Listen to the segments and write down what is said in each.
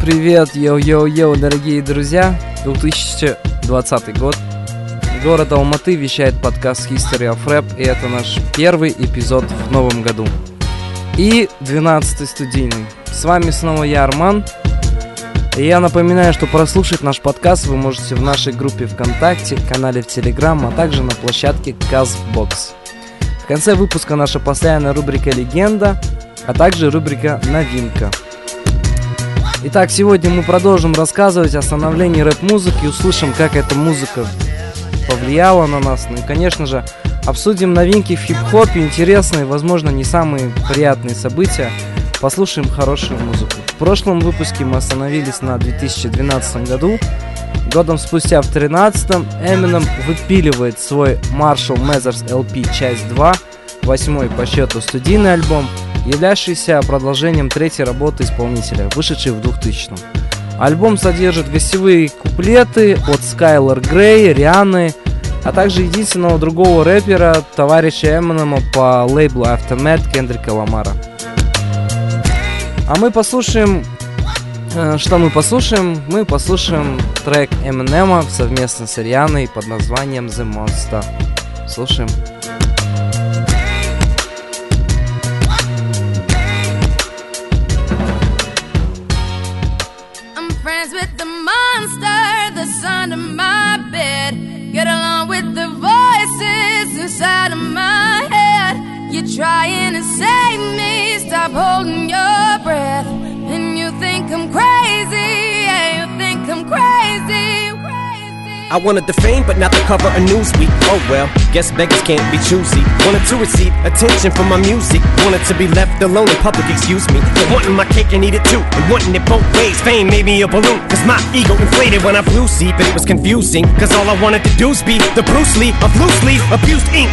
Привет, йоу-йоу-йоу, дорогие друзья! 2020 год. Город Алматы вещает подкаст History of Rap, и это наш первый эпизод в новом году. И 12 студийный. С вами снова я, Арман. И я напоминаю, что прослушать наш подкаст вы можете в нашей группе ВКонтакте, канале в Телеграм, а также на площадке CastBox. В конце выпуска наша постоянная рубрика «Легенда», а также рубрика «Новинка». Итак, сегодня мы продолжим рассказывать о становлении рэп-музыки, услышим, как эта музыка повлияла на нас. Ну и, конечно же, обсудим новинки в хип-хопе, интересные, возможно, не самые приятные события. Послушаем хорошую музыку. В прошлом выпуске мы остановились на 2012 году. Годом спустя в 2013 Eminem выпиливает свой Marshall Mathers LP часть 2, восьмой по счету студийный альбом – являвшийся продолжением третьей работы исполнителя, вышедшей в 2000 -м. Альбом содержит гостевые куплеты от Скайлер Грей, Рианы, а также единственного другого рэпера, товарища Эминема по лейблу Aftermath Кендрика Ламара. А мы послушаем... Э, что мы послушаем? Мы послушаем трек Эминема совместно с Рианой под названием The Monster. Слушаем. Trying to save me. Stop holding your breath. And you think I'm crazy. Yeah, you think I'm crazy. I wanted the fame, but not the cover of Newsweek. Oh well, guess beggars can't be choosy. Wanted to receive attention from my music. Wanted to be left alone in public, excuse me. But wanting my cake and eat it too. And wanting it both ways. Fame made me a balloon. Cause my ego inflated when I flew see, but it was confusing. Cause all I wanted to do was be the Bruce Lee of loosely abused ink.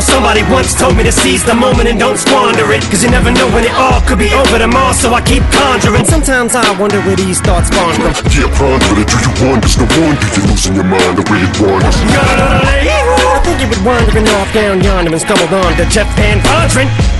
know somebody once told me to seize the moment and don't squander it. Cause you never know when it all could be over tomorrow, so I keep conjuring. Sometimes I wonder where these thoughts spawn from. Yeah, ponder it, do you wonder? No wonder you're losing your mind the way it wanders. I think you would wandering off down yonder and stumbled on to Jeff VanVonderen.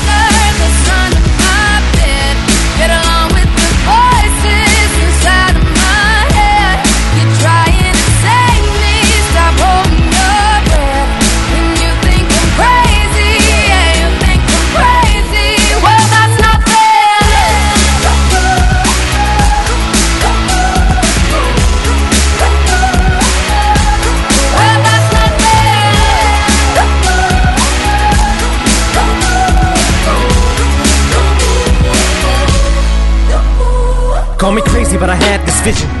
Call me crazy, but I had this vision.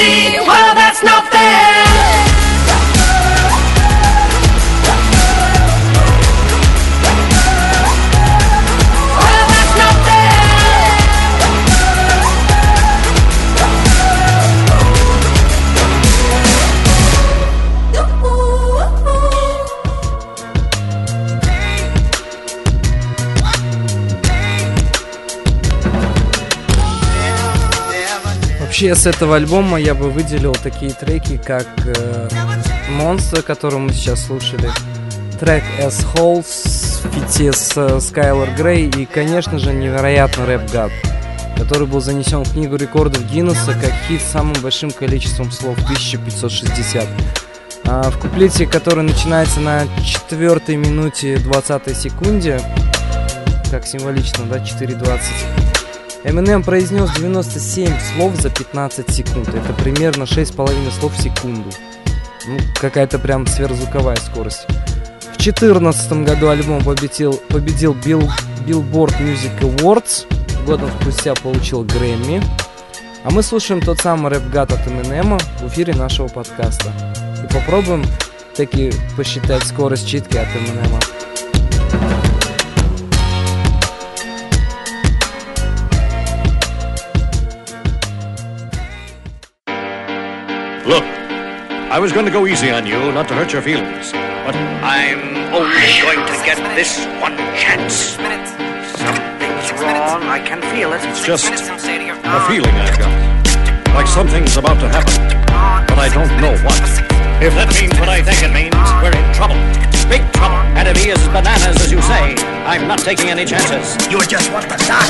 crazy. Well, Вообще с этого альбома я бы выделил такие треки, как э, Monster, который мы сейчас слушали, трек As Holes в фите с э, Skylar Грей и, конечно же, невероятно Рэп God, который был занесен в книгу рекордов Гиннесса как хит с самым большим количеством слов 1560. А в куплете, который начинается на четвертой минуте 20 секунде, как символично, да, 4.20, Eminem произнес 97 слов за 15 секунд. Это примерно 6,5 слов в секунду. Ну, какая-то прям сверхзвуковая скорость. В 2014 году альбом победил, победил Bill, Billboard Music Awards. Годом спустя получил Грэмми. А мы слушаем тот самый рэп-гад от Eminem в эфире нашего подкаста. И попробуем таки посчитать скорость читки от Eminem. Look, I was going to go easy on you, not to hurt your feelings. But I'm only going to get this one chance. Something's wrong. I can feel it. It's just a feeling I've got. Like something's about to happen. But I don't know what. If that means what I think it means, we're in trouble. Big trouble. Be as bananas as you say, I'm not taking any chances. You're just want to die.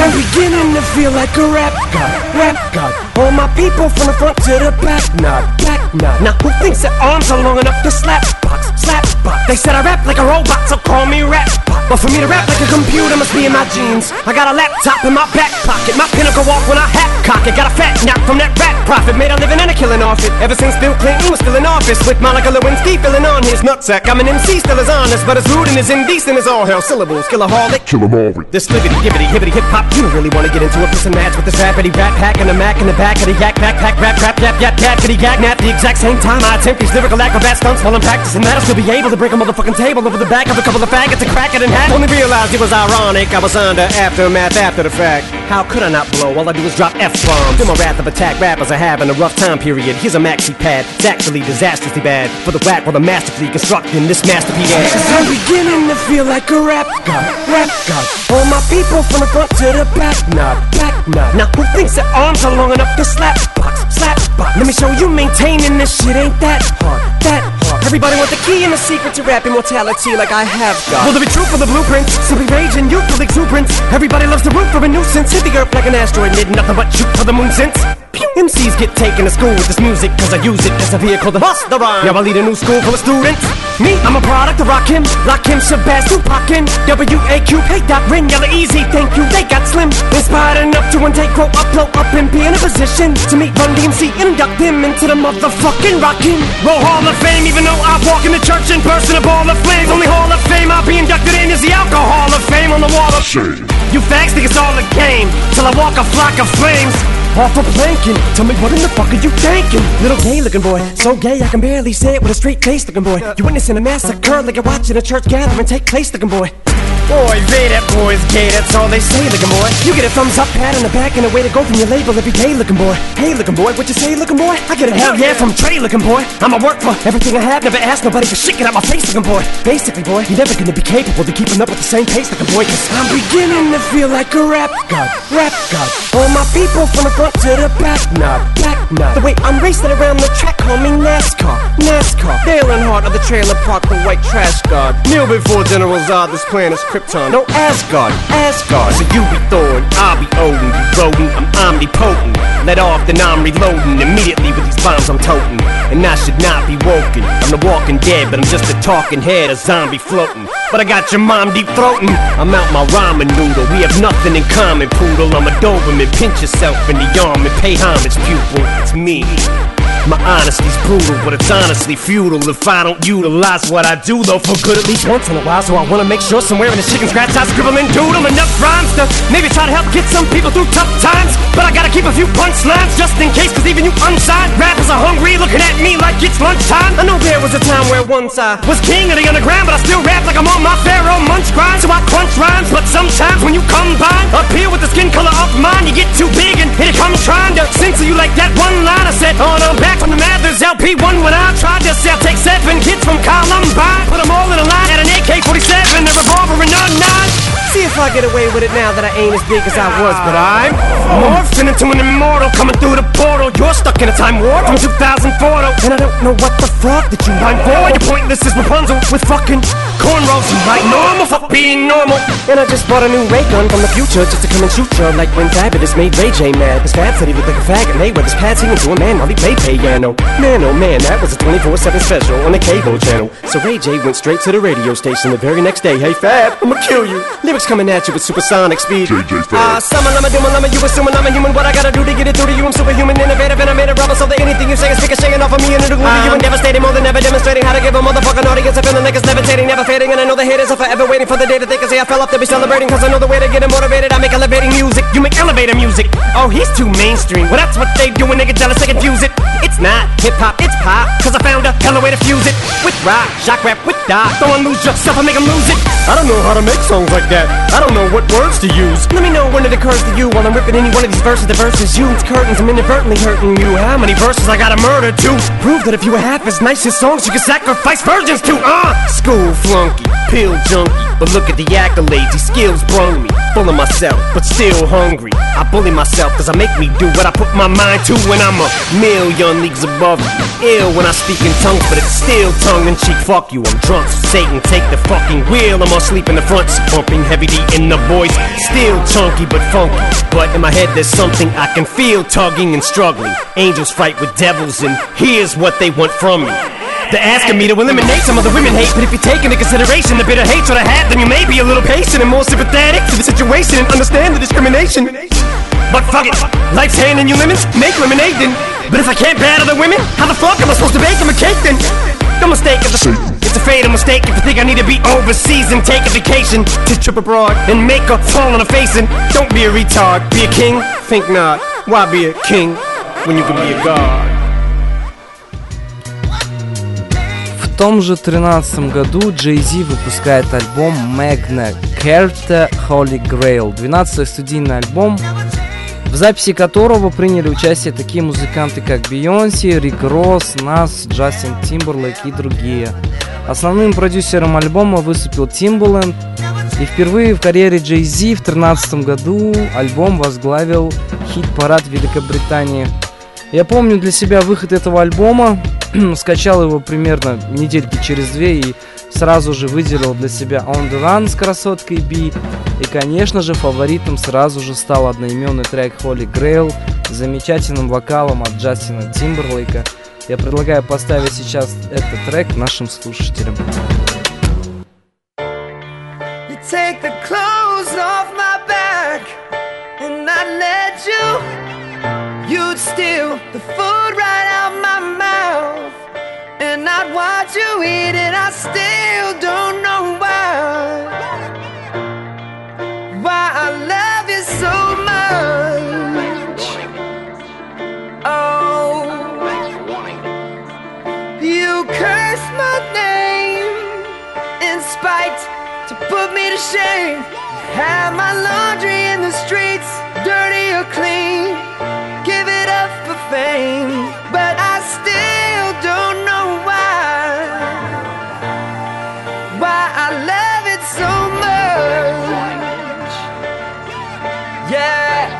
I'm beginning to feel like a rap god, rap god. All my people from the front to the back, nod, back nod. Now who thinks their arms are long enough to slap box, slap box? They said I rap like a robot, so call me rap. But for me to rap like a computer must be in my jeans. I got a laptop in my back pocket, my pinnacle walk when I hat cock it. Got a fat knock from that rap profit, made a living and a killing off it. Ever since Bill Clinton was still in office, with Monica Lewinsky filling on his nutsack. I'm an MC, still as honest, but as rude and as indecent as all hell. Syllables, killaholic. Kill 'em all This libbity, gibbity, hibbity, hip hop, you don't really wanna get into a piss and match with this rappity rap pack and a mac in the back of the yak backpack rap rap yap yap yap kitty gag nap. The exact same time I attempt these lyrical acrobat stunts while I'm practicing that, I'll still be able to break a motherfucking table over the back of a couple of faggots and crack it in half. Only realized it was ironic, I was under aftermath after the fact. How could I not blow? All I do is drop F bombs. Feel my wrath of attack rappers are having a rough time period. Here's a maxi pad, it's actually disastrously bad for the whack while I'm masterfully constructing this masterpiece. Cause I'm beginning to feel like a rap god, rap god. All my people from the front to the back, nod, back nod. Now who thinks their arms are long enough to slap box, slap box? Let me show you maintaining this shit ain't that hard, that hard. Everybody want the key and the secret to rap immortality like I have got. Will there be truth for the blueprint? Simply rage and youthful exuberance. Everybody loves to root for a nuisance. Hit the earth like an asteroid, did nothing but shoot for the moon since. Pew! MCs get taken to school with this music Cause I use it as a vehicle to bust the rhyme. Now I lead a new school full of students. Me, I'm a product of Rakim Lakim, Shabazz, Tupac, W-A-Q, hey, Doc, Ren, Yella, Eazy, thank you. They got slim, inspired enough to one day grow up, blow up And be in a position to meet Run DMC And induct them into the motherfucking Rockin' Roll Hall of Fame Even though I walk in the church And burst in person A ball of flames, only Hall of Fame I'll be inducted in is the Alcohol of Fame On the wall of shame. you fags think it's all a game Till I walk a flock of flames Off for planking Tell me what in the fuck are you thinking? Little gay looking boy So gay I can barely say it with a straight face looking boy You witnessing a massacre like you're watching a church gathering take place looking boy Boy, they that boy's gay, that's all they say, looking boy. You get a thumbs up, pat on the back, and a way to go from your label every day, looking boy. Hey, looking boy, what you say, looking boy? I get a hell yeah from Trey, looking boy. I'ma work for everything I have, never ask nobody for shit, get out my face, looking boy. Basically, boy, you're never gonna be capable of keeping up with the same pace, looking boy, cause I'm beginning to feel like a rap god, rap god. All my people from the front to the back, nod, back nod. The way I'm racing around the track, call me NASCAR, NASCAR. Dale Earnhardt of the trailer park, the white trash god. Kneel before General Zod, this planet's Krypton. No Asgard, Asgard. So you be Thor and I'll be Odin. Be rodent, I'm omnipotent. Let off, then I'm reloading immediately with these bombs I'm toting. And I should not be woken. I'm The Walking Dead, but I'm just a talking head, a zombie floating. But I got your mom deep throating. I'm out my ramen noodle. We have nothing in common, poodle. I'm a Doberman. Pinch yourself in the arm and pay homage, pupil. It's me. My honesty's brutal, but it's honestly futile if I don't utilize what I do, though, for good at least once in a while. So I wanna make sure somewhere in the chicken scratch I scribble and doodle enough rhymes to maybe try to help get some people through tough times. But I gotta keep a few punchlines just in case, cause even you unsigned rappers are hungry, looking at me like it's lunchtime. I know there was a time where once I was king of the underground, but I still rap like I'm on my Pharoahe Monch grind. So I crunch rhymes, but sometimes when you combine here with the skin color of mine, you get too big and here it comes trying to censor you like that one line I said. on no, back from the Mathers LP1 when I tried to sell. Take seven kids from Columbine, put them all in a line at an AK-47, a revolver, and a nine. See if I get away with it now that I ain't as big as I was, but I'm morphing into an immortal coming through the portal. You're stuck in a time warp from 2004, and I don't know what the fuck that you mind for. You're pointless as Rapunzel with fucking cornrows. You like normal for being normal, and I just bought a new ray gun from the future just to come and shoot you like when Fabolous made Ray J mad. Cause Fab said he looked like a faggot. Mayweather's pad singing to a man while he played piano. Man, oh man, that was a 24/7 special on the cable channel. So Ray J went straight to the radio station the very next day. Hey Fab, I'ma kill you. Lyrics coming at you with supersonic speed. JJ Fab. Ah, summon, I'm a doom, I'm a you assuming I'm a human. What I gotta do to get it through to you? I'm superhuman, innovative, and I made a rubber so that anything you say is ricocheting off of me and it'll glue to you and devastating more than ever demonstrating how to give a motherfucking audience a feeling like it's levitating, never fading. And I know the haters are forever waiting for the day that they can say I fell off to be celebrating. Cause I know the way to get them motivated. I make elevating music, you make elevator music. Oh, he's too mainstream. Well, that's what they do when they get jealous, they confuse it. It's not hip hop, it's pop. Cause I found a hella way to fuse it with rock, shock rap, with dot. Don't lose yourself and make them lose it. I don't know how to make songs like that. I don't know what words to use. Let me know when it occurs to you while I'm ripping any one of these verses. The verses you, it's curtains. I'm inadvertently hurting you. How many verses I gotta murder to prove that if you were half as nice as songs, you could sacrifice virgins to? Uh, school flunky, pill junkie. But look at the accolades, these skills brung me. Full of myself, but still hungry. I bully myself cause I make me do what I put my mind to when I'm a million leagues above. Ill when I speak in tongues, but it's still tongue in cheek. Fuck you, I'm drunk. So Satan, take the fucking wheel. I'm asleep in the front, pumping heavy D in the voice. Still chunky but funky. But in my head, there's something I can feel tugging and struggling. Angels fight with devils, and here's what they want from me. They're asking me to eliminate some of the women hate, but if you take into consideration the bitter hatred I have, then you may be a little patient and more sympathetic to the situation and understand the discrimination. But fuck it, life's handing you lemons, make lemonade then. But if I can't battle the women, how the fuck am I supposed to bake them a cake then? No mistake, it's a, it's a fatal mistake if you think I need to be overseas and take a vacation to trip abroad and make a fall on a face and don't be a retard, be a king, think not. Why be a king when you can be a god? Том же 13 году Jay-Z выпускает альбом Magna Carta Holy Grail, 12 студийный альбом, в записи которого приняли участие такие музыканты, как Бейонсе, Рик Росс, Нас, Джастин Тимберлейк и другие. Основным продюсером альбома выступил Timbaland, и впервые в карьере Jay-Z в 2013 году альбом возглавил хит-парад Великобритании. Я помню для себя выход этого альбома, скачал его примерно недельки через две и сразу же выделил для себя On The Run с красоткой B. И, конечно же, фаворитом сразу же стал одноименный трек Holy Grail с замечательным вокалом от Джастина Тимберлейка. Я предлагаю поставить сейчас этот трек нашим слушателям. Take the clothes off my back, and I let you. You'd steal the food right out my mouth, and I'd watch you eat it. I still don't know why. Why I love you so much. Oh, you curse my name in spite to put me to shame. Have my laundry in the streets, dirty or clean. Fame, but I still don't know why. Why I love it so much. Yeah.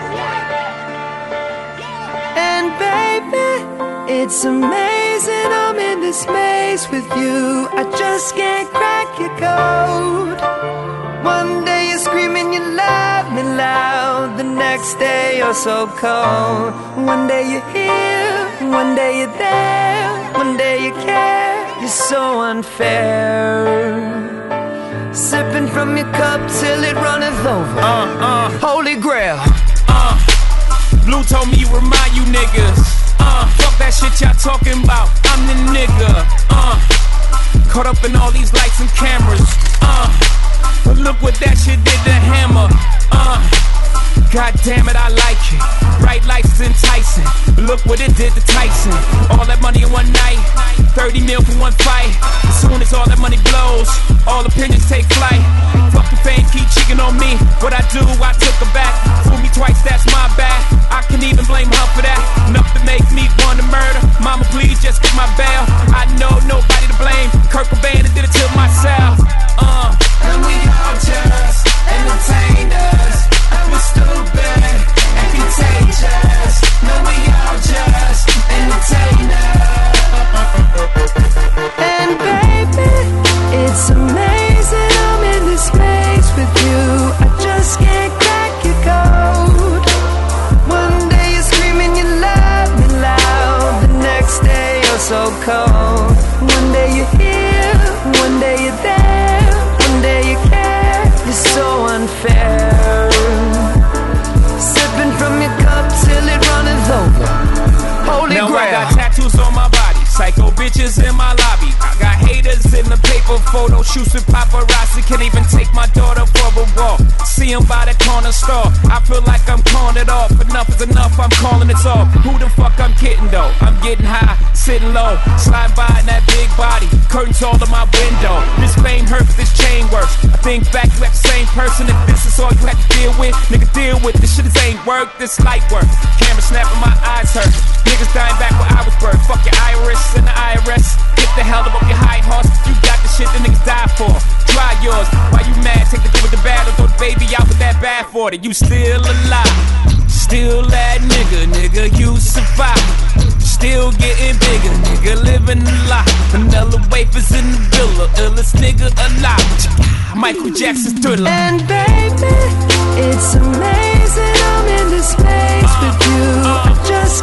And baby, it's amazing I'm in this maze with you. I just can't crack your code. The next day you're so cold. One day you're here, one day you're there, one day you care, you You're so unfair. Sipping from your cup till it runneth over. Uh, uh, Holy grail. uh. Blue told me remind you niggas. Uh, fuck that shit y'all talking about. I'm the nigga. Uh, caught up in all these lights and cameras. Uh, but look what that shit did to Hammer. Uh, God damn it, I like it. Bright lights is enticing. Look what it did to Tyson. All that money in one night. 30 mil for one fight. As soon as all that money blows, all opinions take flight. Fuck the fame, keep cheating on me. What I do, I took her back. Fool me twice, that's my bad. I can even blame her for that. Enough to make me want to murder. Mama, please just get my bail. I know nobody to blame. Kurt Cobain did it to myself. Uh. And we all just entertainers. Stupid and contagious. Photo shoots with paparazzi. Can't even take my daughter for a walk. See 'em by the corner store. I feel like I'm calling it off. Enough is enough, I'm calling it off. Who the fuck I'm kidding though? I'm getting high, sitting low, slide by in that big body. Curtains all in my window. This fame hurts, this chain works. I think back, you act the same person. If this is all you have to deal with, nigga, deal with this shit. This ain't work, this light work. Camera snapping, my eyes hurt. Niggas dying back where I was birthed. Fuck your iris and the IRS. Get the hell up off your high horse. You got the shit that niggas die for. Try yours. Why you mad? Take the good with the bad or throw the baby out with that bad for it. You still alive. Still that nigga, nigga, you survive. Still getting bigger, nigga, living a lot. Vanilla wafers in the villa, illest nigga alive. Michael Jackson's thriller. And baby, it's amazing I'm in this space with you. I just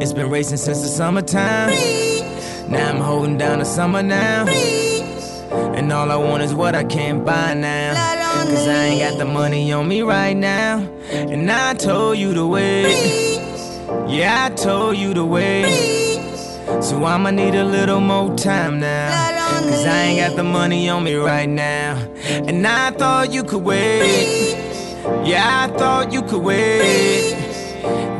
It's been racing since the summertime. Now I'm holding down the summer now. And all I want is what I can't buy now. Cause I ain't got the money on me right now. And I told you to wait. Yeah, I told you to wait. So I'ma need a little more time now. Cause I ain't got the money on me right now. And I thought you could wait. Yeah, I thought you could wait.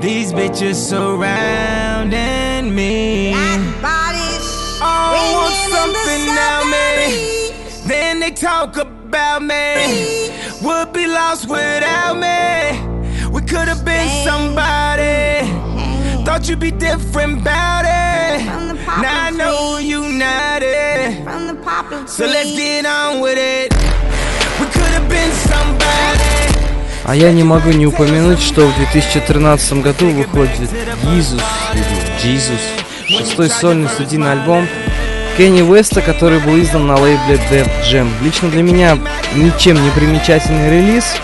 These bitches surrounding me. Oh, want something now, me. Then they talk about me. Would be lost without me. We could have been somebody. Thought you'd be different about it. Now I know you're not it. So let's get on with it. А я не могу не упомянуть, что в 2013 году выходит Jesus Jesus, шестой сольный студийный альбом Кенни Уэста, который был издан на лейбле Def Jam. Лично для меня ничем не примечательный релиз.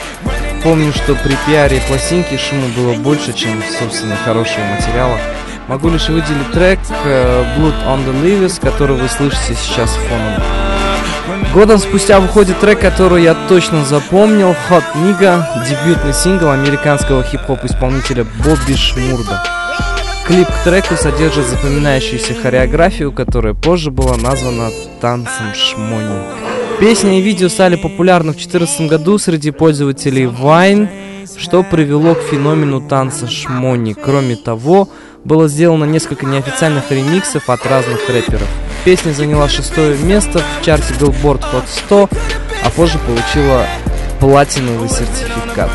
Помню, что при пиаре пластинки шума было больше, чем, собственно, хорошего материала. Могу лишь выделить трек э, Blood on the Leaves, который вы слышите сейчас фоном. Годом спустя выходит трек, который я точно запомнил, Hot Nigga, дебютный сингл американского хип-хоп исполнителя Бобби Шмурда. Клип к треку содержит запоминающуюся хореографию, которая позже была названа танцем шмони. Песня и видео стали популярны в 2014 году среди пользователей Vine, что привело к феномену танца шмони. Кроме того, было сделано несколько неофициальных ремиксов от разных рэперов. Песня заняла шестое место в чарте Billboard Hot 100, а позже получила платиновый сертификат.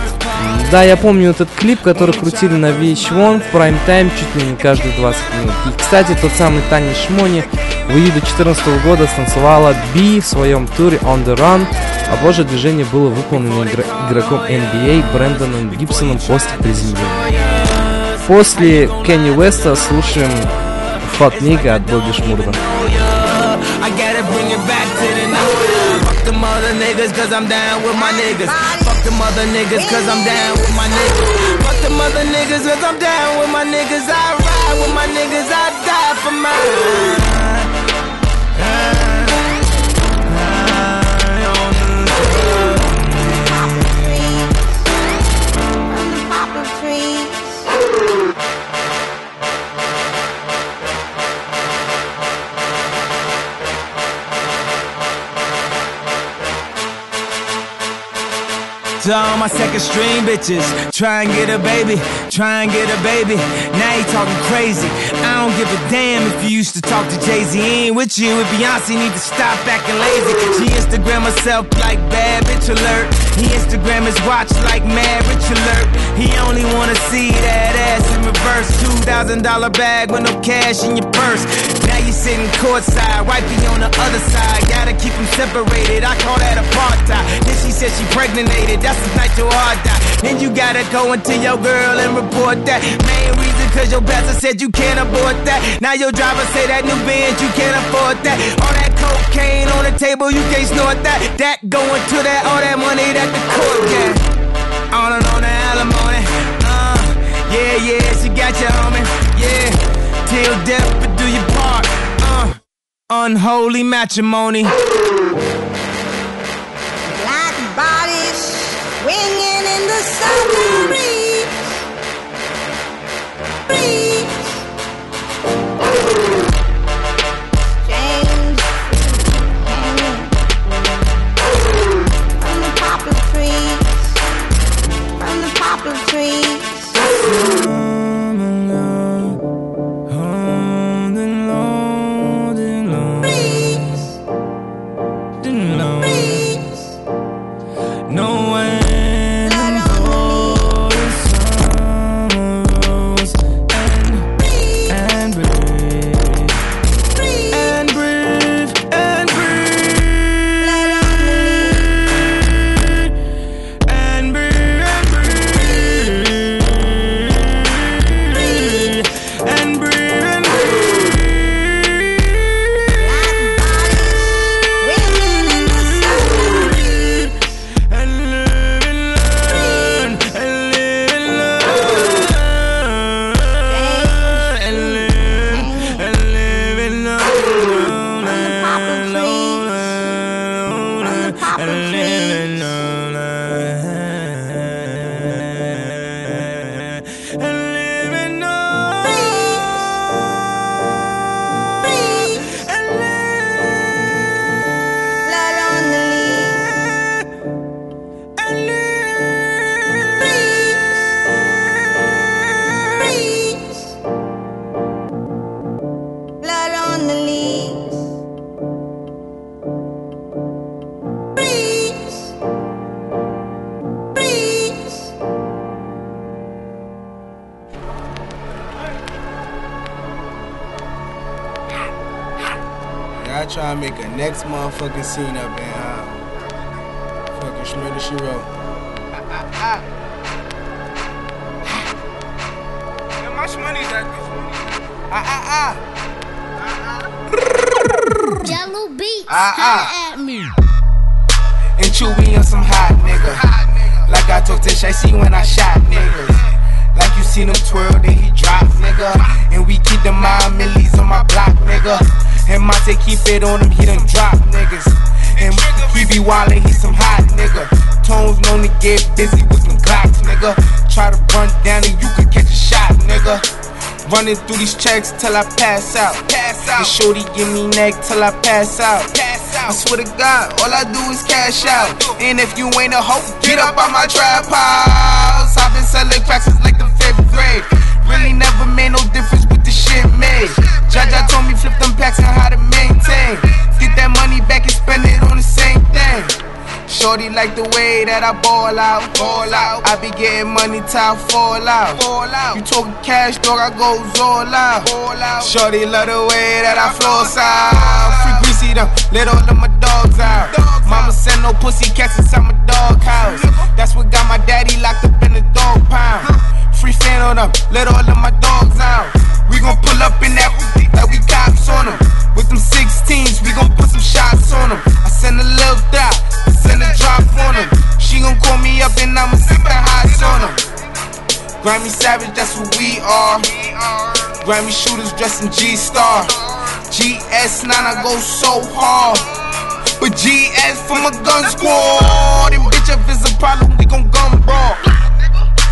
Да, я помню этот клип, который крутили на VH1 в прайм-тайм чуть ли не каждые 20 минут. И, кстати, тот самый танец Шмони в июле 2014 года станцевала Би в своем туре On The Run, а позже движение было выполнено игр- игроком NBA Брэндоном Гибсоном после приземления. После Кенни Уэста слушаем Hot Nigga от Бобби Шмурда. I gotta bring it back to the new Fuck them other niggas cause I'm down with my niggas. Fuck the other niggas cause I'm down with my niggas. Fuck the other niggas cause I'm down with my niggas. I ride with my niggas, I die for mine. To all my second string bitches, try and get a baby, try and get a baby. Now you talking crazy. I don't give a damn if you used to talk to Jay Z. Ain't with you, and Beyonce need to stop acting lazy. She Instagram herself like bad bitch alert. He Instagram his watch like mad rich alert. He only wanna see that ass in reverse. Two thousand dollar bag with no cash in your purse. Now you sitting courtside, wifey on the other side. Gotta keep them separated. I call that apartheid. Then she said she pregnated. That's the night your heart die. Then you gotta go into your girl and report that. Main reason cause your pastor said you can't afford that. Now your driver say that new Benz you can't afford that. All that cocaine on the table you can't snort that. That going to that all that money that the court get. On and on the alimony. Uh, yeah, yeah, she got you, homie. Yeah, till death but do your part. Uh, unholy matrimony. Make motherfucking scene up in uh, fucking Schmurder She Wrote. How much money that Ah ah ah. Jahlil Beats. Ah, ah. at me. And Chewy on some hot nigga. Like I told Tish, I see when I shot niggas. Seen him twirl, then he drop, nigga. And we keep the mind millies on my block, nigga. And Monte keep it on him, he done drop niggas. And he be wildin', he some hot nigga. Tones known to get busy with them Glocks, nigga. Try to run down and you could catch a shot, nigga. Running through these checks till I pass out. Pass out. And shorty give me neck till I pass out. Pass out. I swear to God, all I do is cash out. And if you ain't a hoe, get up on my trap house. I've been selling cracks since like the grade. Really never made no difference with the shit made. Jaja told me flip them packs and how to maintain. Get that money back and spend it on the same thing. Shorty like the way that I ball out, ball out. I be getting money till I fall out, fall out. You talking cash, dog, I goes all out, out. Shorty love the way that I floss out. Free greasy them, let all of my dogs out. Mama send no pussy cats inside my dog house. That's what got my daddy locked up in the dog pound. Free fan on them, let all of my dogs out. We gon' pull up in that like we cops on them. With them 16s, we gon' put some shots on them. I send a little dot, I send a drop on them. She gon' call me up and I'ma sip the highs on them. Grammy Savage, that's what we are. Grammy shooters dressed in G Star. GS9, I go so hard. But GS for my gun squad. And bitch, if it's a problem, we gon' gun brawl.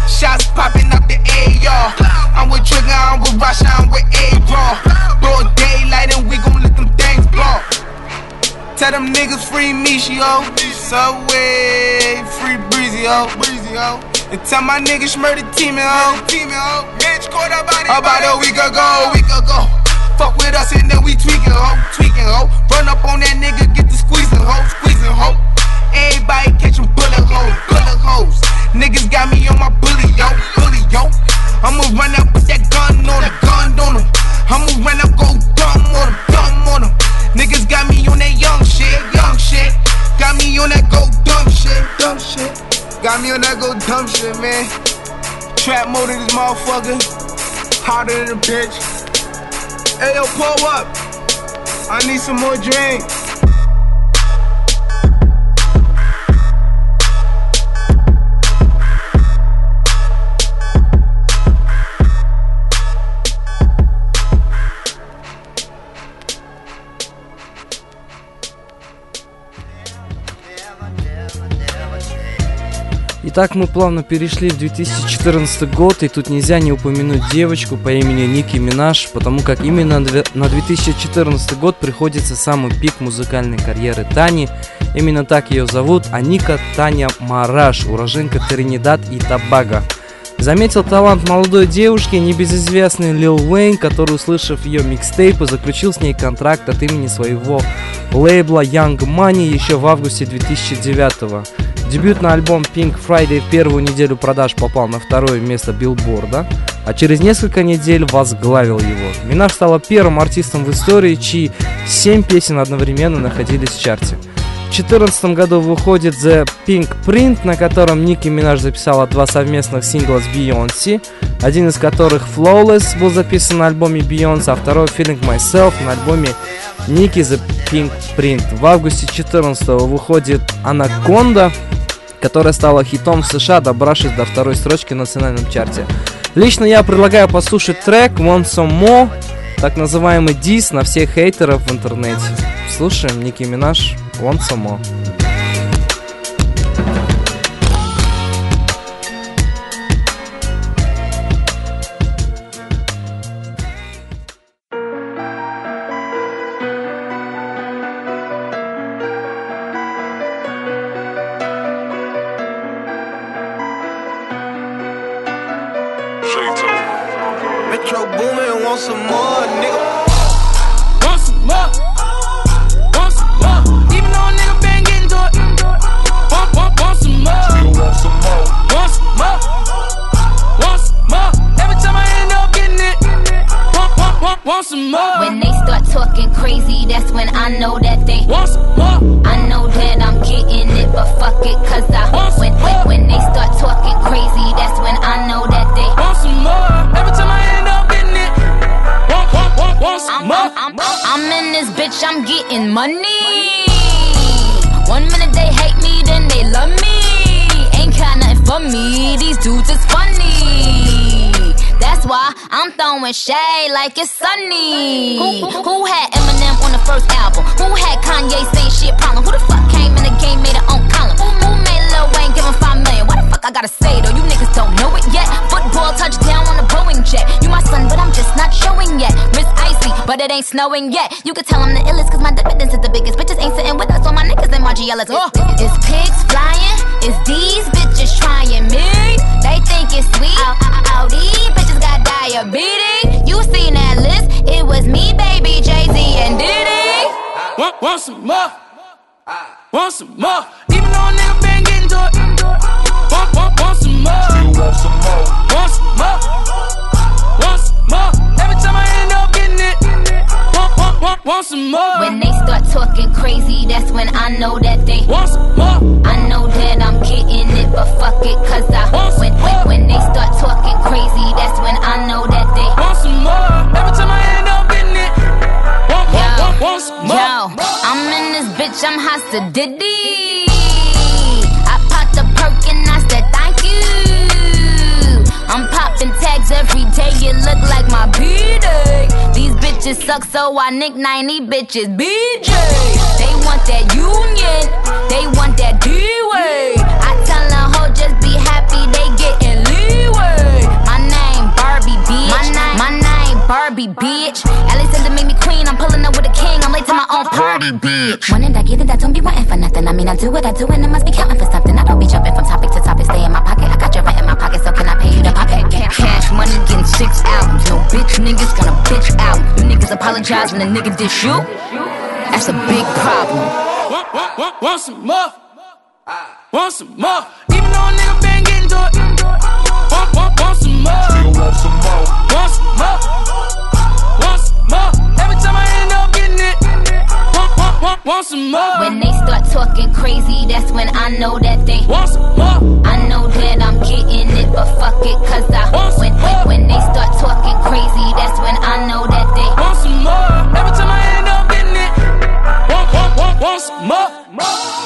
Shots popping up the AR. I'm with Trigger, I'm with Rasha, I'm with A-Raw. Broad daylight and we gon' let them things blow. Tell them niggas free Michio. Subway, free Breezy, ho. Breezy, ho. And tell my niggas murder team, ho. Team, ho. Bitch, caught up body. About a week ago, week ago. Fuck with us and then we tweaking, ho. Tweaking, ho. Run up on that nigga, get the squeezing, ho. Squeezing, ho. Everybody catching bullet holes, bullet holes. Niggas got me on my bully, yo, bully, yo. I'ma run up with that gun on him, gun on him. I'ma run up, go dumb on him, dumb on him. Niggas got me on that young shit, young shit. Got me on that go dumb shit, dumb shit. Got me on that go dumb shit, man. Trap mode in this motherfucker. Harder than a bitch. Hey, yo, pull up. I need some more drink. Итак, мы плавно перешли в 2014 год, и тут нельзя не упомянуть девочку по имени Ники Минаж, потому как именно на 2014 год приходится самый пик музыкальной карьеры Тани. Именно так ее зовут, а Ника Таня Мараш, уроженка Тринидад и Табага. Заметил талант молодой девушки небезызвестный Лил Уэйн, который, услышав ее микстейпы, заключил с ней контракт от имени своего лейбла Young Money еще в августе 2009 Дебютный альбом Pink Friday в первую неделю продаж попал на второе место билборда, а через несколько недель возглавил его. Минаж стала первым артистом в истории, чьи 7 песен одновременно находились в чарте. В 2014 году выходит The Pink Print, на котором Ники Минаж записала два совместных сингла с Beyoncé, один из которых Flawless был записан на альбоме Beyoncé, а второй Feeling Myself на альбоме Ники The Pink Print. В августе 2014 выходит Anaconda, которая стала хитом в США, добравшись до второй строчки в национальном чарте. Лично я предлагаю послушать трек Want Some More, так называемый дис на всех хейтеров в интернете. Слушаем Ники Минаж Want Some crazy, that's when I know that they Want some more? I know that I'm getting it, but fuck it, cause I when, when, when they start talking crazy, that's when I know that they Want some more? Every time I end up in it. Want, want, want, want some I'm, more? I'm, I'm, I'm in this bitch, I'm getting money. One minute they hate me, then they love me. Ain't got nothing for me, these dudes is funny. That's why I'm throwing shade like it's sunny. Who, who, who had Eminem on the first album? Who had Kanye saying shit problem? Who the fuck came in the game, made it own column? Who made Lil Wayne give him five million? What the fuck I gotta say though? You niggas don't know it yet. Football touchdown on a Boeing jet. You my son, but I'm just not showing yet. Wrist icy, but it ain't snowing yet. You could tell I'm the illest, cause my dividends is the biggest. Bitches ain't sitting with us, all my niggas my GLS. Oh. It's pigs flying, it's these bitches trying me. They think it's sweet. These bitches got diabetes. You seen that list? It was me, baby, Jay Z, and Diddy. Want, want some more? Want some more? Even though a nigga been getting to it. Want, want, want some more? Want some more? Want some more? Want some more? Every time I end up getting it. Want, want, want, want some more? When they start talking crazy, that's when I know that they Want some more? I know that I'm getting it, but fuck it, cause I when, when, when they start talking crazy, that's when I know that they Want some more? Every time I end up getting it. Want, want, want, want some more? Yo, I'm in this bitch, I'm hostile Diddy. I popped the perk and I said thank you. I'm popping tags every day, it look like my B-day. These bitches suck, so I nickname these bitches BJ. They want that union, they want that D-way. I tell getting. My name Barbie, bitch. My name, my name Barbie, bitch. Alexander made me queen, I'm pulling up with a king, I'm late to my own party, bitch. When did I get it? I don't be wanting for nothing. I mean, I do what I do, and I must be counting for something. I don't be jumping from topic to topic, stay in my pocket. I got your rent in my pocket, so can I pay you to pop it? Cash money getting six albums. No bitch niggas gonna bitch out. You niggas apologize when a nigga dish you. That's a big problem. Want, want, want, want some more? Ah. Want some more? Even though a nigga been getting to it. Want, want, want some more? Want some more? Want some more? Want some more? Every time I end up getting it. Want, want, want, want some more? When they start talking crazy, that's when I know that they Want some more? I know that I'm getting it, but fuck it, cause I when, when, when they start talking crazy, that's when I know that they Want some more? Every time I end up getting it. Want, want, want, want some more? В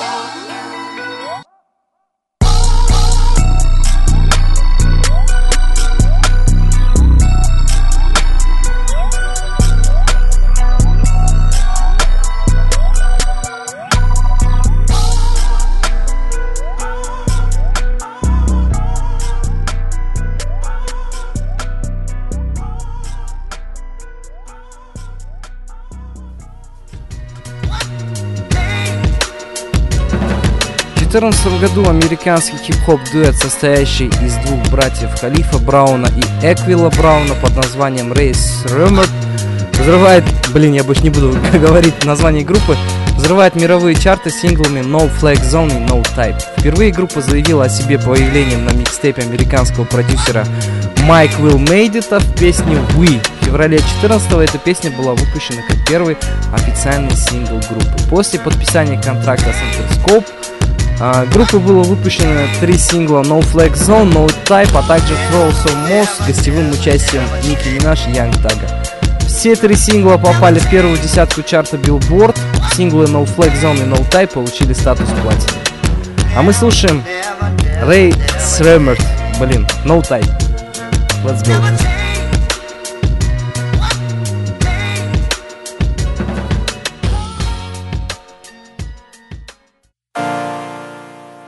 2014 году американский хип-хоп дуэт, состоящий из двух братьев Халифа Брауна и Эквила Брауна под названием Рейс Рэмерт, взрывает, блин, я больше не буду говорить название группы, взрывает мировые чарты синглами No Flag Zone и No Type. Впервые группа заявила о себе появлением на микстейпе американского продюсера Майк Made It в песне We. В феврале 14 эта песня была выпущена как первый официальный сингл группы. После подписания контракта с Interscope группы было выпущено три сингла No Flag Zone, No Type, а также Throw Some More с гостевым участием Ники Минаж и Янг Тага. Все три сингла попали в первую десятку чарта Billboard. Синглы No Flag Zone и No Type получили статус платины. А мы слушаем Рэй Сремерт, блин, No Type. Let's go.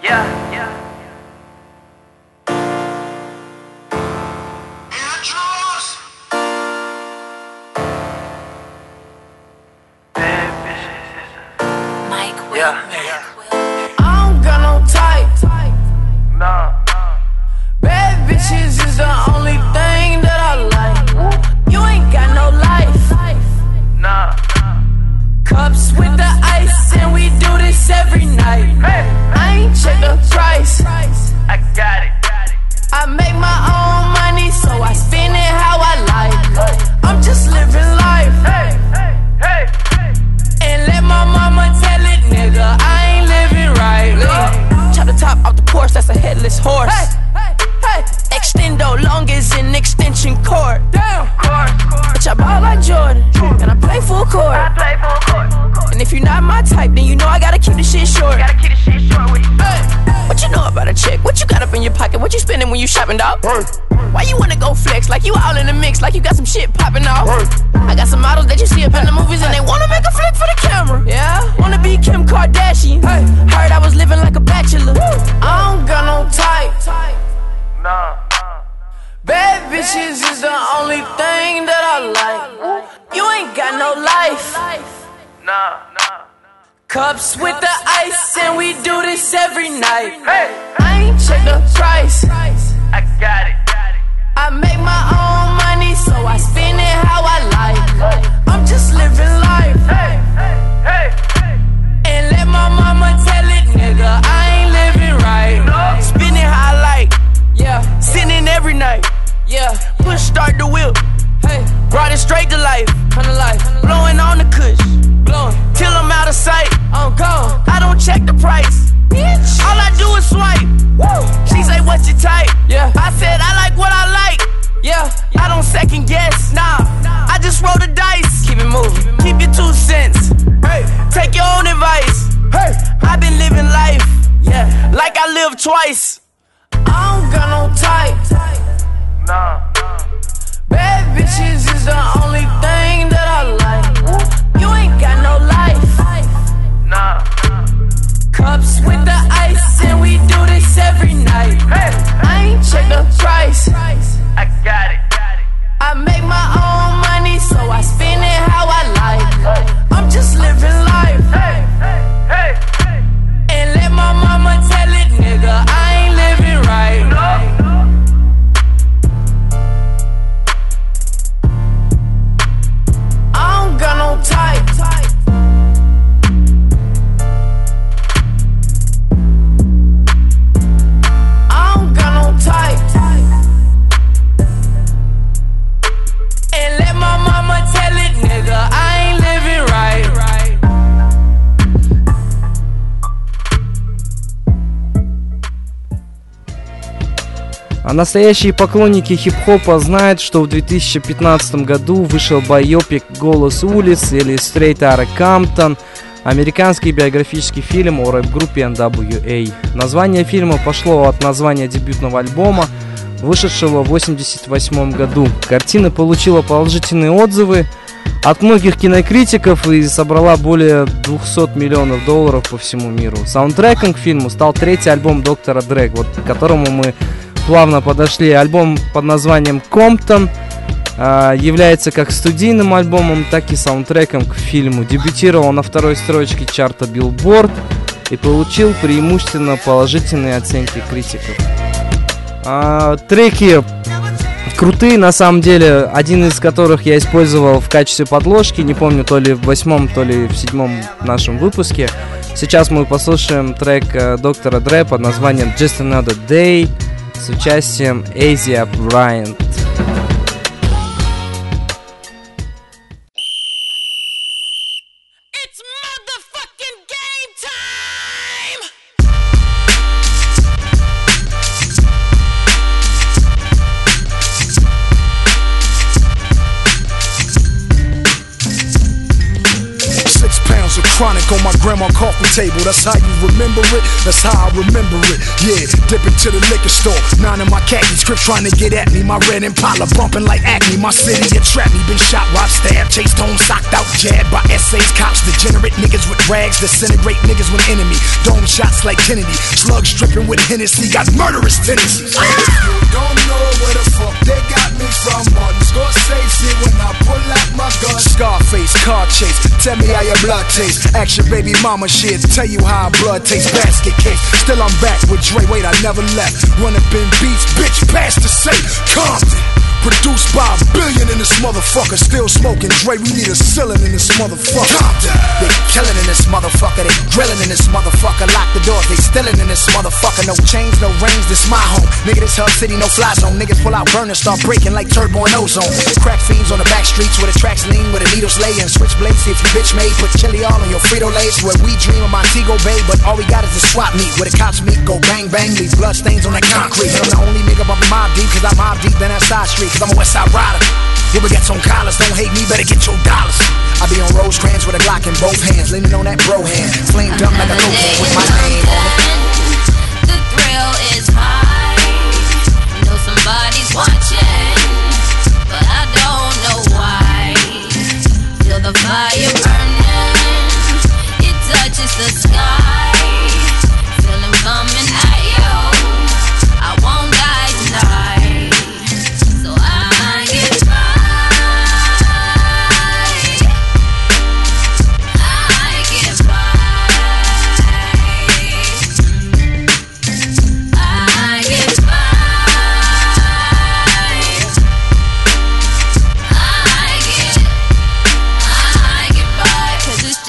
Yeah. Nah, nah. Cups with the ice, and we do this every night. Hey, I ain't check the price. I got it. I make my own money, so I spend it how I like. I'm just living life. Hey, hey, hey. And let my mama tell it, nigga, I ain't living right. Spend it how I like. Yeah, sinning every night. Yeah, push start the wheel. Hey, brought it straight to life. Come to life. Blowing on the kush. Check the price. Bitch. All I do is swipe. Woo. She say, What's your type? Yeah. I said, I like what I like. Yeah. I don't second guess. Nah. I just roll the dice. Keep it moving. Keep your two cents. Hey. Take your own advice. Hey. I've been living life. Yeah. Like I live twice. I don't got no type. Nah. Bad bitches is the only thing that I like. Cups with the ice, and we do this every night. I ain't check the price. I got it. I make my own money, so I spend it how I like. I'm just living life. А настоящие поклонники хип-хопа знают, что в 2015 году вышел байопик «Голос улиц» или «Straight Outta Compton», американский биографический фильм о рэп-группе NWA. Название фильма пошло от названия дебютного альбома, вышедшего в 1988 году. Картина получила положительные отзывы от многих кинокритиков и собрала более 200 миллионов долларов по всему миру. Саундтреком к фильму стал третий альбом доктора Дрэк, вот которому мы плавно подошли. Альбом под названием «Комптон» а, является как студийным альбомом, так и саундтреком к фильму. Дебютировал на второй строчке чарта Billboard и получил преимущественно положительные оценки критиков. А, треки крутые, на самом деле, один из которых я использовал в качестве подложки, не помню, то ли в восьмом, то ли в седьмом нашем выпуске. Сейчас мы послушаем трек э, доктора Дре под названием Just Another Day с участием Азия Брайант. On my grandma coffee table. That's how you remember it. That's how I remember it. Yeah, dip into the liquor store. Nine of my khaki scripts trying to get at me. My red Impala bumping like acne. My city it trapped me. Been shot, robbed, stabbed, chased home, socked out, jabbed by essays, cops, degenerate niggas with rags, disintegrate niggas with enemy. Dome shots like Kennedy. Slugs dripping with Hennessy. Got murderous tendencies. You don't know where the fuck they got me from. Martin Scorsese when I pull out my gun. Scarface, car chase. Tell me how your blood tastes. Your baby mama shit. Tell you how blood tastes. Basket case. Still I'm back with Dre. Wait, I never left. Run up in beats. Bitch, pass the safe. Compton. Produced by a billion in this motherfucker. Still smoking Dre, we need a ceiling in this motherfucker. They killing in this motherfucker. They drilling in this motherfucker. Lock the doors, they stealing in this motherfucker. No chains, no rings, this my home. Nigga, this hub city, no fly zone. Niggas pull out burners, start breaking like turbo and ozone. Crack fiends on the back streets where the tracks lean, where the needles lay. And switchblades, see if you bitch made. Put chili all on your Frito Lays. Where we dream of Montego Bay, but all we got is a swap meet. Where the cops meet, go bang bang, leave blood stains on the concrete. I'm the only nigga but mob deep, cause I mob deep, then that side street cause I'm a west side rider. You would get some collars, don't hate me, better get your dollars. I be on Rosecrans with a Glock in both hands, leaning on that bro hand, flame up like a coke can with my name on it. The thrill is high, know somebody's watching, but I don't know why. Feel the fire burning, it touches the sky.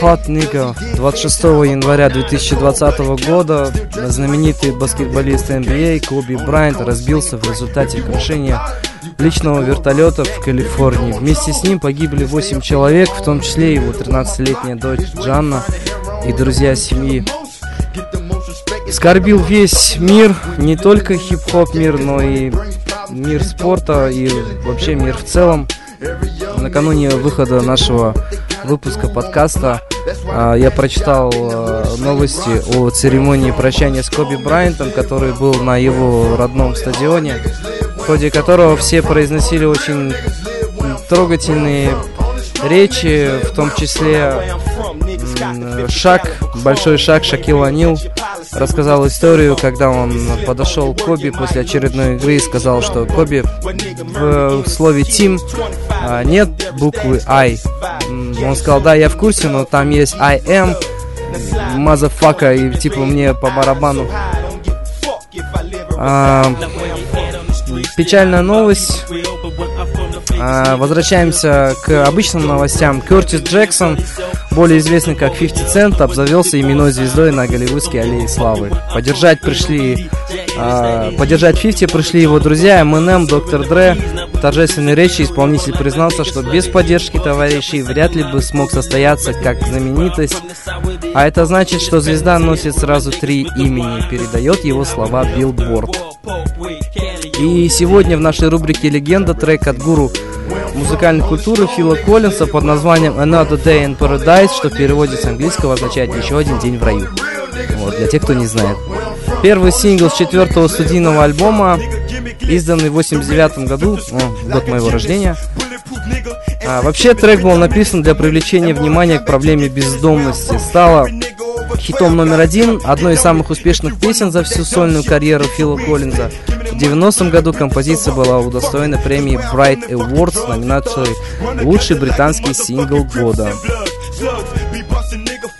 Фат Ников. 26 января 2020 года знаменитый баскетболист NBA Коби Брайант разбился в результате крушения личного вертолета в Калифорнии. Вместе с ним погибли 8 человек, в том числе его 13-летняя дочь Джанна и друзья семьи. Скорбил весь мир, не только хип-хоп мир, но и мир спорта и вообще мир в целом. Накануне выхода нашего выпуска подкаста. А, я прочитал э, новости о церемонии прощания с Коби Брайантом, который был на его родном стадионе, в ходе которого все произносили очень трогательные речи, в том числе Э, шаг, большой шаг Шакил Анил рассказал историю, когда он подошел к Коби после очередной игры и сказал, что Коби э, в слове «тим» а, нет буквы «I». Он сказал, да, я в курсе, но там есть «I am», мазафака, и типа мне по барабану. А, а печальная новость. А, возвращаемся к обычным новостям. Кертис Джексон более известный как 50 Cent, обзавелся именной звездой на голливудской аллее славы. Поддержать пришли... Э, поддержать 50 пришли его друзья МНМ, Доктор Дре. В торжественной речи исполнитель признался, что без поддержки товарищей вряд ли бы смог состояться как знаменитость. А это значит, что звезда носит сразу три имени, передает его слова Билборд. И сегодня в нашей рубрике «Легенда» трек от гуру музыкальной культуры Фила Коллинса под названием Another Day in Paradise, что в переводе с английского означает «Еще один день в раю». Вот, для тех, кто не знает. Первый сингл с четвертого студийного альбома, изданный в 89 году, ну, о, год моего рождения. А, вообще трек был написан для привлечения внимания к проблеме бездомности. Стало хитом номер один, одной из самых успешных песен за всю сольную карьеру Фила Коллинза. В 90-м году композиция была удостоена премии Bright Awards, номинацией «Лучший британский сингл года».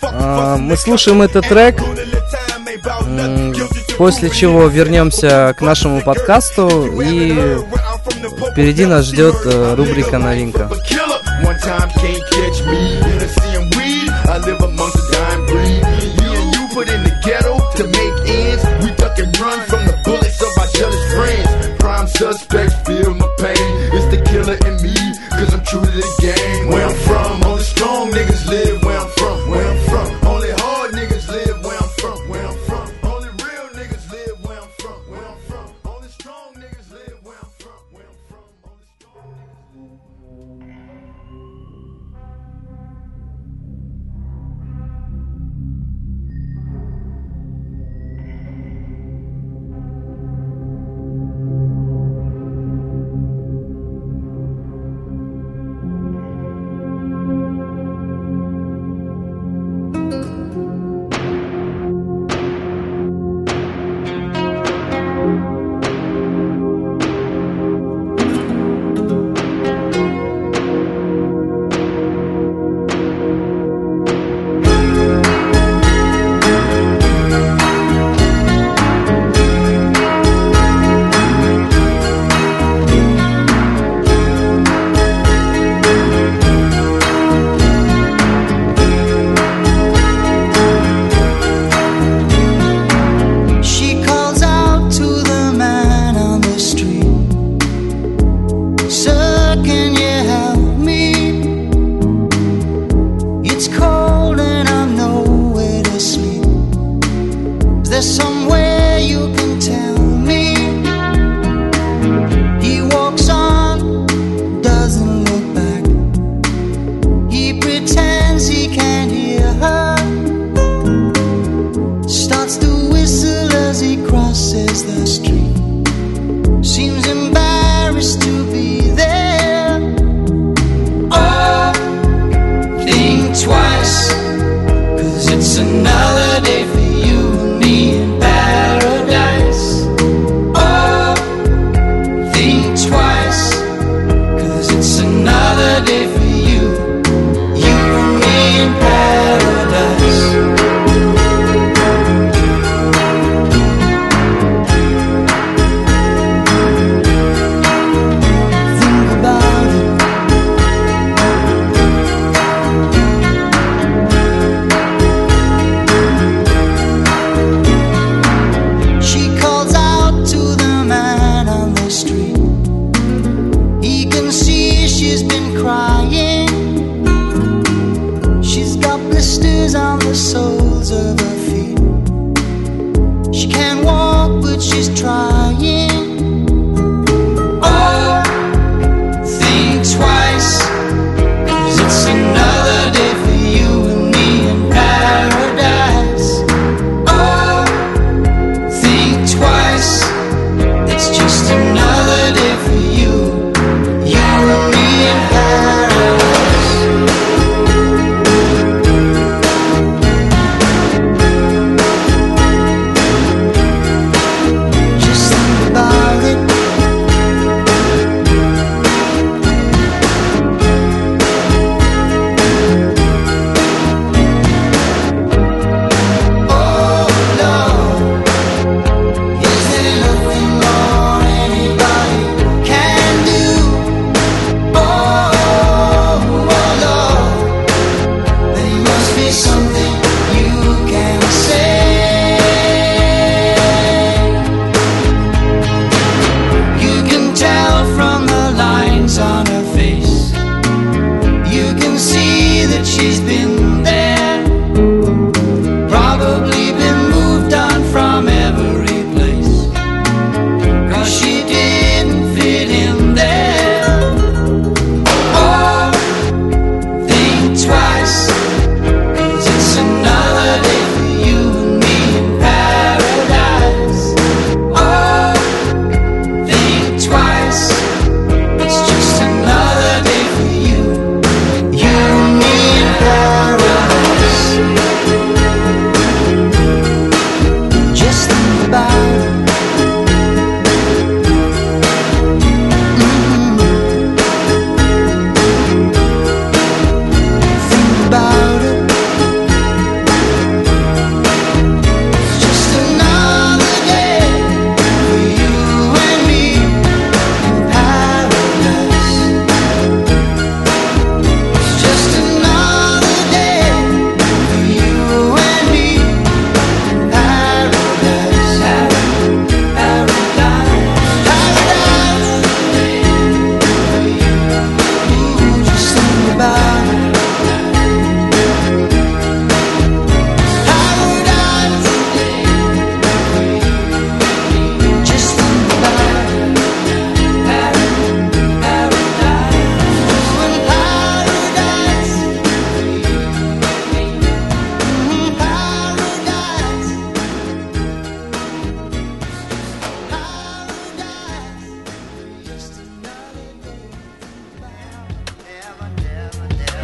А, мы слушаем этот трек, после чего вернемся к нашему подкасту и впереди нас ждет э, рубрика «Новинка». One time can't catch me Suspect feel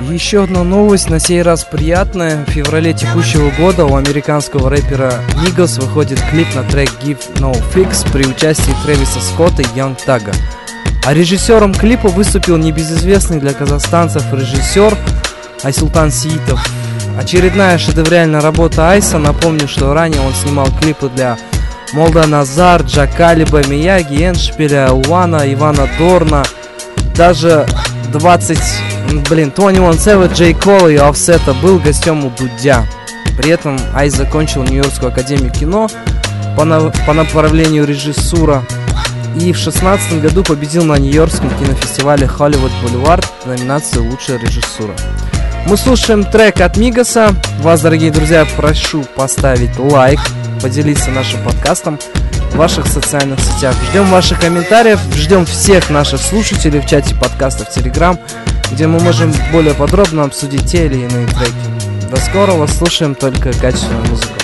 Еще одна новость, на сей раз приятная. В феврале текущего года у американского рэпера Migos выходит клип на трек Give No Fix при участии Трэвиса Скотта и Young Тага. А режиссером клипа выступил небезызвестный для казахстанцев режиссер Айсултан Сиитов. Очередная шедевральная работа Айса. Напомню, что ранее он снимал клипы для Молда Назар, Джакалиба, Мияги, Эншпиля, Уана, Ивана Дорна. Даже 20, м, блин, 21 Savage, Джей Кола и Офсета был гостем у Дудя. При этом Айс закончил Нью-Йоркскую академию кино по, на- по направлению режиссура и в 2016 году победил на Нью-Йоркском кинофестивале Hollywood Boulevard в номинации «Лучшая режиссура». Мы слушаем трек от Мигаса. Вас, дорогие друзья, прошу поставить лайк, поделиться нашим подкастом в ваших социальных сетях. Ждем ваших комментариев, ждем всех наших слушателей в чате подкаста в Телеграм где мы можем более подробно обсудить те или иные треки. До скорого, слушаем только качественную музыку.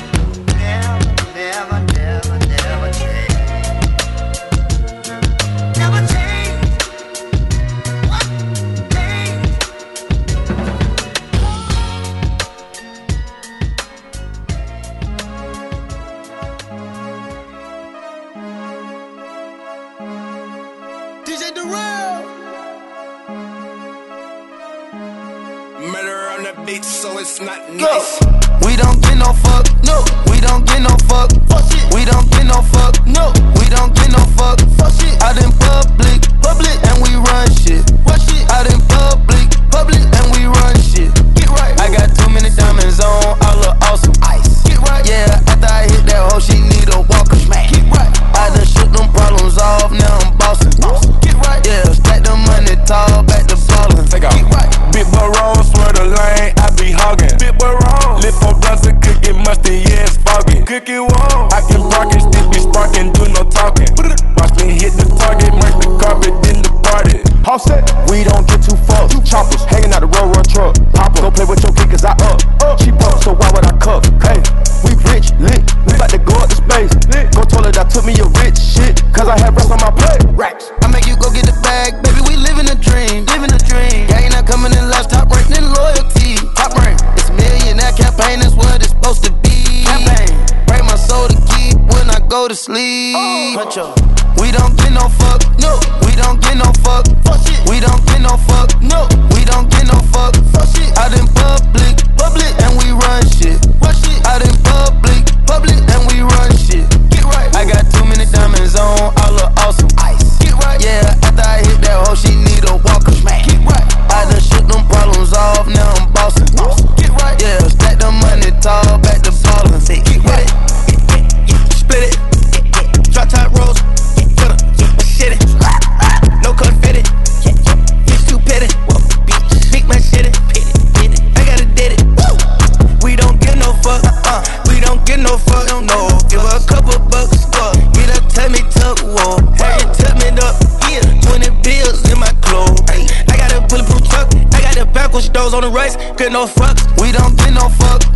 no fuck, we don't get no fuck.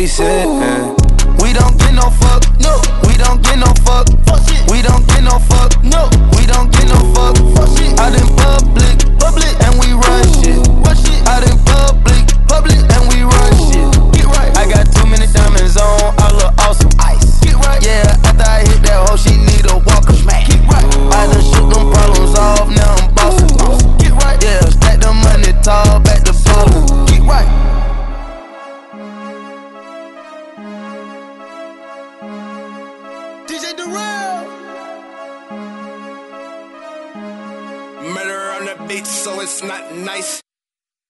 chasing